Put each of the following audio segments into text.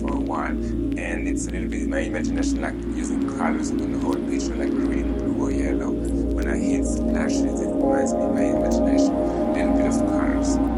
for a while. And it's a little bit my imagination like using colors on the whole picture, like green, blue or yellow. When I hit splashes, it reminds me my imagination, a little bit of colors.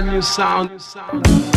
Brand new sound.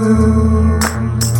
you.